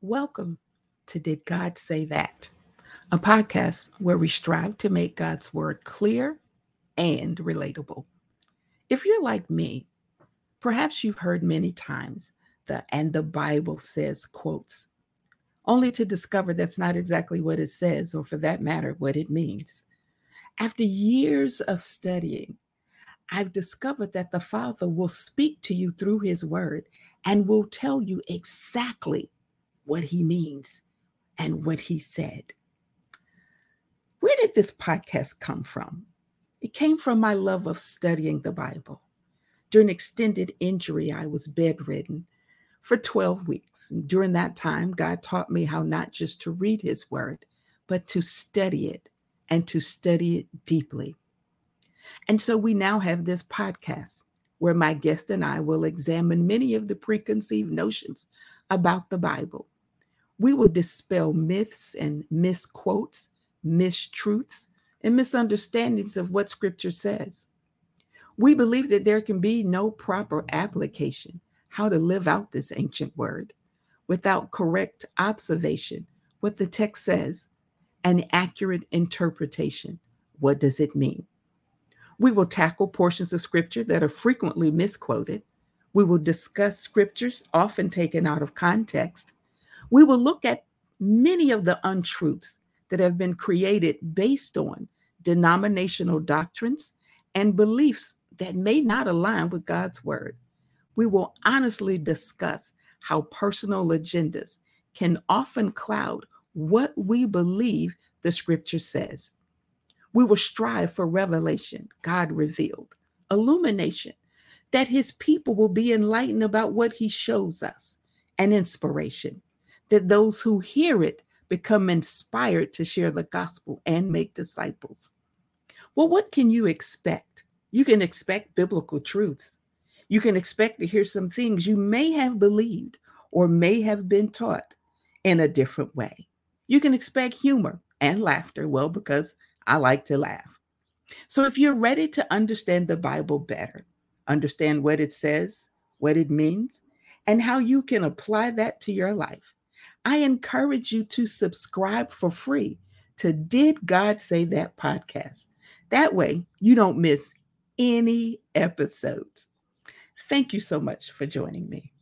Welcome to Did God Say That? A podcast where we strive to make God's word clear and relatable. If you're like me, perhaps you've heard many times the and the Bible says quotes, only to discover that's not exactly what it says, or for that matter, what it means. After years of studying, I've discovered that the Father will speak to you through His Word and will tell you exactly what he means and what he said. Where did this podcast come from? It came from my love of studying the Bible. During extended injury, I was bedridden for 12 weeks. And during that time, God taught me how not just to read his word, but to study it and to study it deeply. And so we now have this podcast where my guest and I will examine many of the preconceived notions about the Bible we will dispel myths and misquotes, mistruths, and misunderstandings of what scripture says. We believe that there can be no proper application, how to live out this ancient word, without correct observation, what the text says, and accurate interpretation. What does it mean? We will tackle portions of scripture that are frequently misquoted. We will discuss scriptures often taken out of context we will look at many of the untruths that have been created based on denominational doctrines and beliefs that may not align with God's word. We will honestly discuss how personal agendas can often cloud what we believe the scripture says. We will strive for revelation, God revealed, illumination, that his people will be enlightened about what he shows us, and inspiration that those who hear it become inspired to share the gospel and make disciples. Well, what can you expect? You can expect biblical truths. You can expect to hear some things you may have believed or may have been taught in a different way. You can expect humor and laughter, well, because I like to laugh. So if you're ready to understand the Bible better, understand what it says, what it means, and how you can apply that to your life, I encourage you to subscribe for free to Did God Say That podcast. That way, you don't miss any episodes. Thank you so much for joining me.